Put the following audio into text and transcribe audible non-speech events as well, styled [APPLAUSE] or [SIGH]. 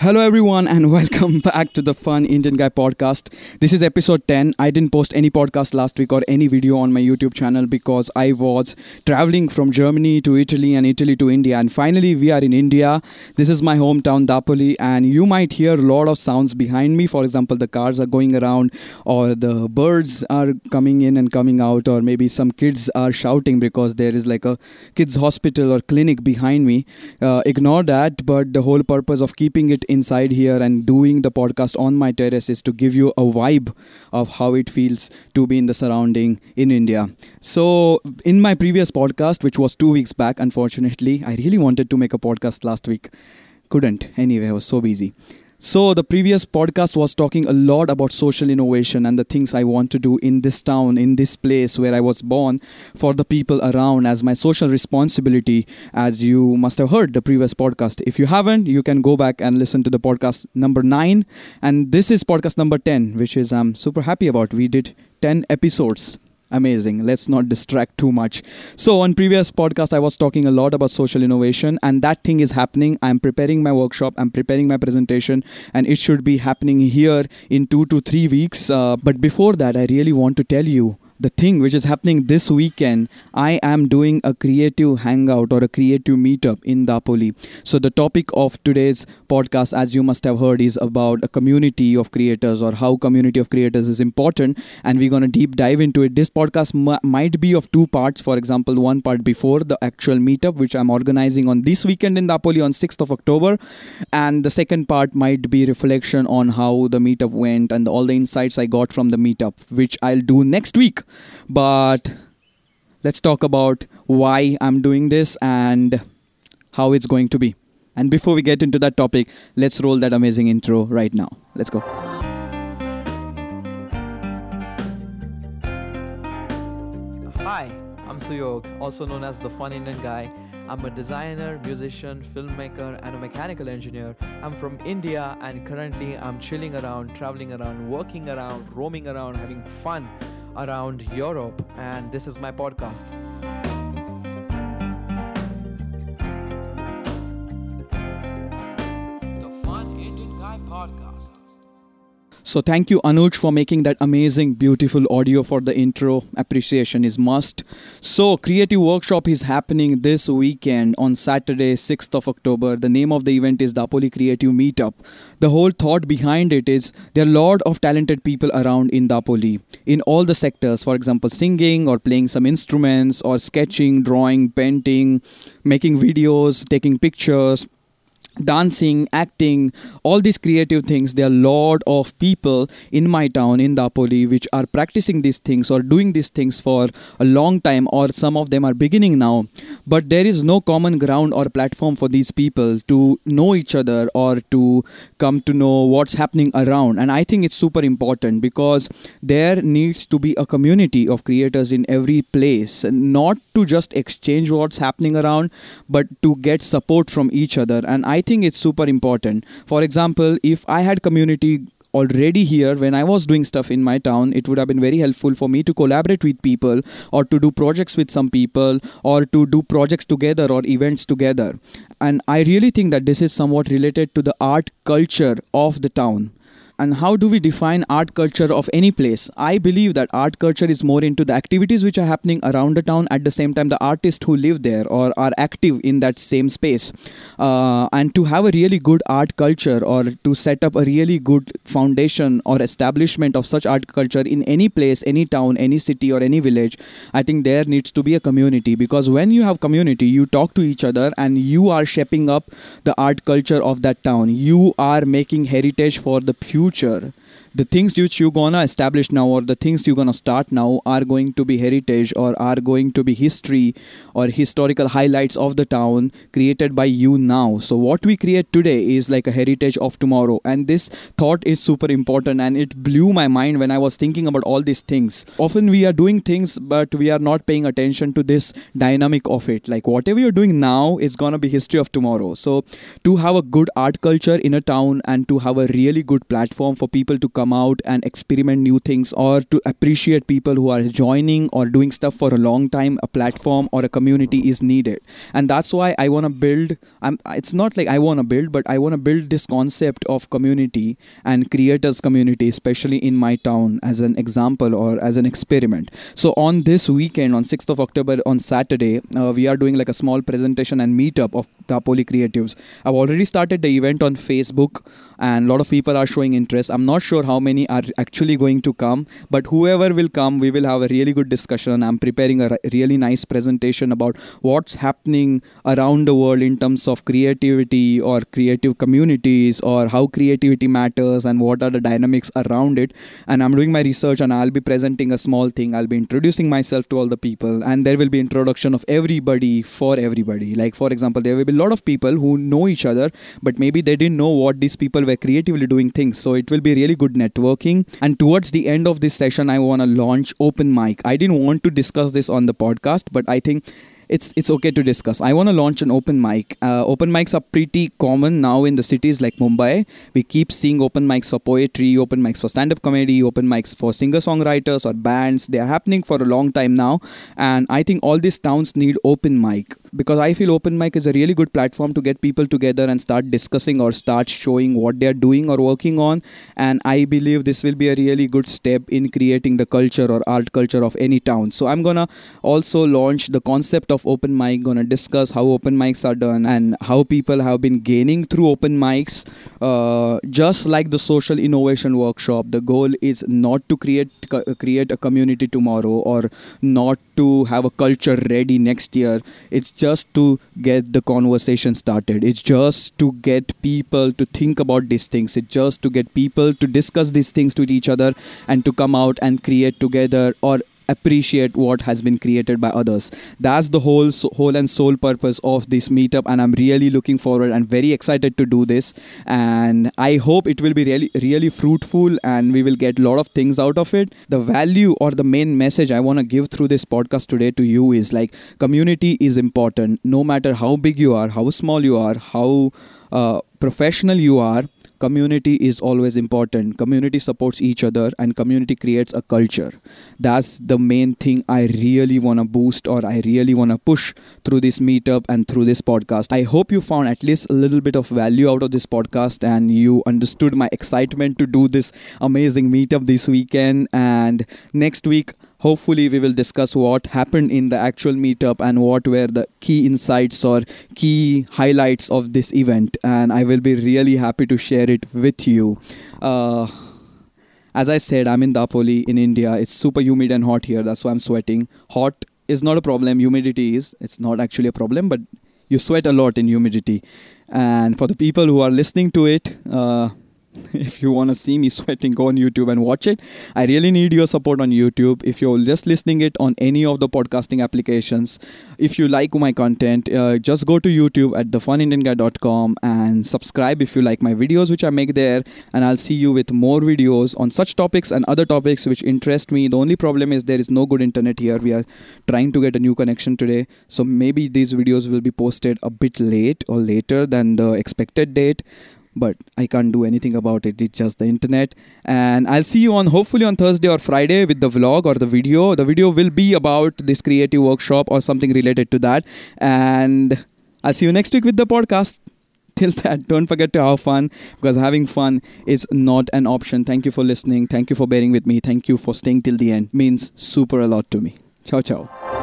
Hello, everyone, and [LAUGHS] welcome back to the Fun Indian Guy podcast. This is episode 10. I didn't post any podcast last week or any video on my YouTube channel because I was traveling from Germany to Italy and Italy to India. And finally, we are in India. This is my hometown, Dapoli, and you might hear a lot of sounds behind me. For example, the cars are going around, or the birds are coming in and coming out, or maybe some kids are shouting because there is like a kids' hospital or clinic behind me. Uh, ignore that, but the whole purpose of keeping it inside here and doing the podcast on my terrace is to give you a vibe of how it feels to be in the surrounding in India. So, in my previous podcast, which was two weeks back, unfortunately, I really wanted to make a podcast last week. Couldn't. Anyway, I was so busy. So, the previous podcast was talking a lot about social innovation and the things I want to do in this town, in this place where I was born, for the people around as my social responsibility, as you must have heard the previous podcast. If you haven't, you can go back and listen to the podcast number nine. And this is podcast number 10, which is I'm super happy about. We did 10 episodes amazing. Let's not distract too much. So on previous podcast i was talking a lot about social innovation and that thing is happening. I'm preparing my workshop i'm preparing my presentation and it should be happening here in 2 to 3 weeks. Uh, but before that i really want to tell you the thing which is happening this weekend, I am doing a creative hangout or a creative meetup in Dapoli. So, the topic of today's podcast, as you must have heard, is about a community of creators or how community of creators is important. And we're going to deep dive into it. This podcast m- might be of two parts. For example, one part before the actual meetup, which I'm organizing on this weekend in Dapoli on 6th of October. And the second part might be reflection on how the meetup went and all the insights I got from the meetup, which I'll do next week but let's talk about why I'm doing this and how it's going to be. And before we get into that topic, let's roll that amazing intro right now. Let's go. Hi, I'm Suyog, also known as the Fun Indian Guy. I'm a designer, musician, filmmaker, and a mechanical engineer. I'm from India, and currently I'm chilling around, traveling around, working around, roaming around, having fun around Europe, and this is my podcast. So thank you Anuj for making that amazing beautiful audio for the intro. Appreciation is must. So creative workshop is happening this weekend on Saturday 6th of October. The name of the event is Dapoli Creative Meetup. The whole thought behind it is there are a lot of talented people around in Dapoli in all the sectors. For example, singing or playing some instruments or sketching, drawing, painting, making videos, taking pictures, dancing acting all these creative things. There are a lot of people in my town in dapoli which are practicing these things or doing these things for a long time or some of them are beginning now but there is no common ground or platform for these people to know each other or to come to know what's happening around. And i think it's super important because there needs to be a community of creators in every place. Not to just exchange what's happening around but to get support from each other. And i think it's super important. For example if i had community already here when i was doing stuff in my town it would have been very helpful for me to collaborate with people or to do projects with some people or to do projects together or events together. And i really think that this is somewhat related to the art culture of the town and how do we define art culture of any place? I believe that art culture is more into the activities which are happening around the town. At the same time the artists who live there or are active in that same space. Uh, and to have a really good art culture or to set up a really good foundation or establishment of such art culture in any place any town any city or any village i think there needs to be a community. Because when you have community you talk to each other and you are shaping up the art culture of that town. You are making heritage for the future future the things which you're gonna establish now or the things you're gonna start now are going to be heritage or are going to be history or historical highlights of the town created by you now. So what we create today is like a heritage of tomorrow. And this thought is super important and it blew my mind when i was thinking about all these things. Often we are doing things but we are not paying attention to this dynamic of it. Like whatever you're doing now is gonna be history of tomorrow. So to have a good art culture in a town and to have a really good platform for people to come come out and experiment new things or to appreciate people who are joining or doing stuff for a long time a platform or a community is needed. And that's why i want to build I'm, it's not like i want to build but i want to build this concept of community and creators community especially in my town as an example or as an experiment. So on this weekend on 6th of october on saturday uh, we are doing like a small presentation and meetup of Dapoli creatives. I've already started the event on facebook and a lot of people are showing interest. I'm not sure how many are actually going to come but whoever will come we will have a really good discussion. I'm preparing a really nice presentation about what's happening around the world in terms of creativity or creative communities or how creativity matters and what are the dynamics around it. And i'm doing my research and i'll be presenting a small thing. I'll be introducing myself to all the people and there will be introduction of everybody for everybody. Like for example there will be a lot of people who know each other but maybe they didn't know what these people were creatively doing things. So it will be really good networking and towards the end of this session i want to launch open mic i didn't want to discuss this on the podcast but i think it's it's okay to discuss. I want to launch an open mic. Uh, open mics are pretty common now in the cities like Mumbai. We keep seeing open mics for poetry, open mics for stand-up comedy, open mics for singer-songwriters or bands. They are happening for a long time now, and I think all these towns need open mic because I feel open mic is a really good platform to get people together and start discussing or start showing what they are doing or working on. And I believe this will be a really good step in creating the culture or art culture of any town. So I'm gonna also launch the concept of open mic, gonna discuss how open mics are done and how people have been gaining through open mics. Uh, just like the social innovation workshop, the goal is not to create create a community tomorrow or not to have a culture ready next year. It's just to get the conversation started. It's just to get people to think about these things. It's just to get people to discuss these things with each other and to come out and create together or appreciate what has been created by others. That's the whole whole and sole purpose of this meetup and i'm really looking forward and very excited to do this. And i hope it will be really really fruitful and we will get a lot of things out of it. The value or the main message i want to give through this podcast today to you is like community is important. No matter how big you are how small you are how uh, professional you are community is always important. Community supports each other and community creates a culture. That's the main thing i really want to boost or i really want to push through this meetup and through this podcast. I hope you found at least a little bit of value out of this podcast and you understood my excitement to do this amazing meetup this weekend. And next week hopefully we will discuss what happened in the actual meetup and what were the key insights or key highlights of this event. And i will be really happy to share it with you. Uh, as i said i'm in dapoli in india. It's super humid and hot here. That's why i'm sweating. Hot is not a problem. Humidity is. It's not actually a problem but you sweat a lot in humidity. And for the people who are listening to it uh, [LAUGHS] if you want to see me sweating go on youtube and watch it. I really need your support on youtube. If you're just listening it on any of the podcasting applications if you like my content uh, just go to youtube at thefunindianguy.com and subscribe if you like my videos which i make there. And i'll see you with more videos on such topics and other topics which interest me. The only problem is there is no good internet here. We are trying to get a new connection today. So maybe these videos will be posted a bit late or later than the expected date but I can't do anything about it. It's just the internet. And I'll see you on hopefully on Thursday or Friday with the vlog or the video. The video will be about this creative workshop or something related to that. And I'll see you next week with the podcast. [LAUGHS] Till that, don't forget to have fun because having fun is not an option. Thank you for listening. Thank you for bearing with me. Thank you for staying till the end. Means super a lot to me. Ciao, ciao.